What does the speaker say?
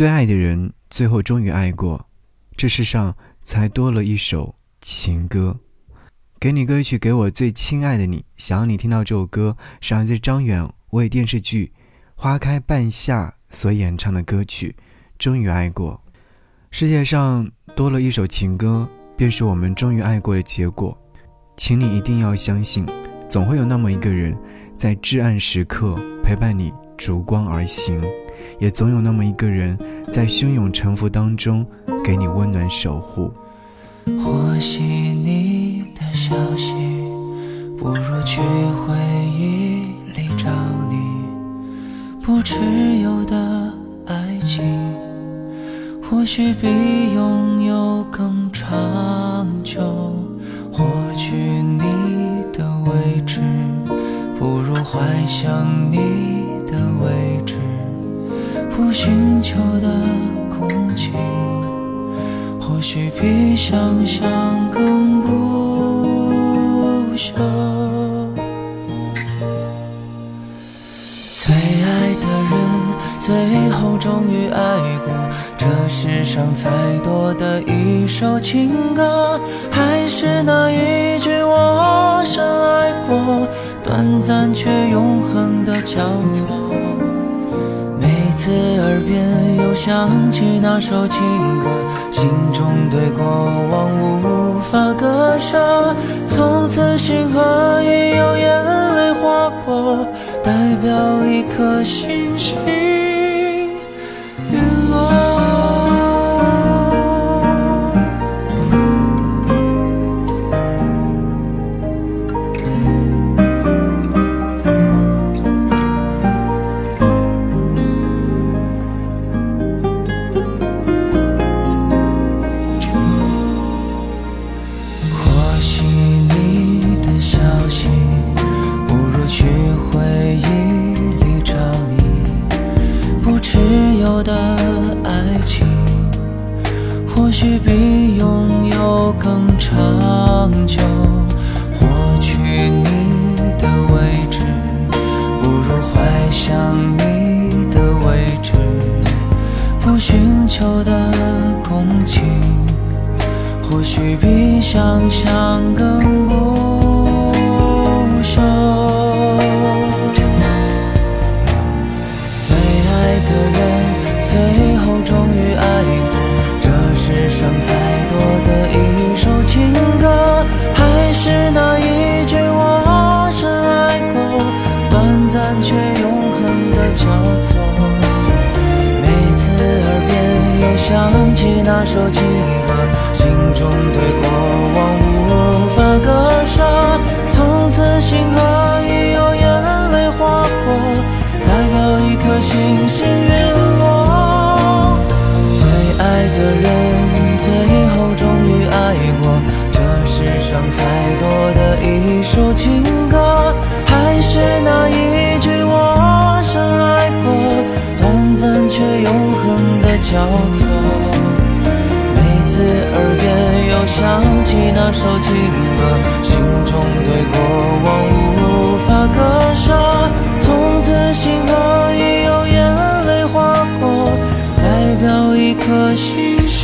最爱的人最后终于爱过，这世上才多了一首情歌。给你歌曲，给我最亲爱的你。想要你听到这首歌，是来自张远为电视剧《花开半夏》所演唱的歌曲《终于爱过》。世界上多了一首情歌，便是我们终于爱过的结果。请你一定要相信，总会有那么一个人，在至暗时刻陪伴你逐光而行。也总有那么一个人，在汹涌沉浮当中，给你温暖守护。或许你的消息，不如去回忆里找你不持有的爱情，或许比拥有更长久。或许你的位置，不如怀想你的位置。不寻求的空气，或许比想象更不朽。最爱的人，最后终于爱过。这世上再多的一首情歌，还是那一句我深爱过，短暂却永恒的交错。每次耳边又响起那首情歌，心中对过往无法割舍。从此星河已有眼泪划过，代表一颗星星。许比拥有更长久。获取你的位置，不如怀想你的位置。不寻求的共情，或许比想象更不想起那首情歌，心中对过往无法割舍。从此心河已有眼泪划过，代表一颗星星陨落。最爱的人，最后终于爱过。这世上才多的一首情交错。每次耳边又响起那首情歌，心中对过往无法割舍。从此星河已有眼泪划过，代表一颗星星。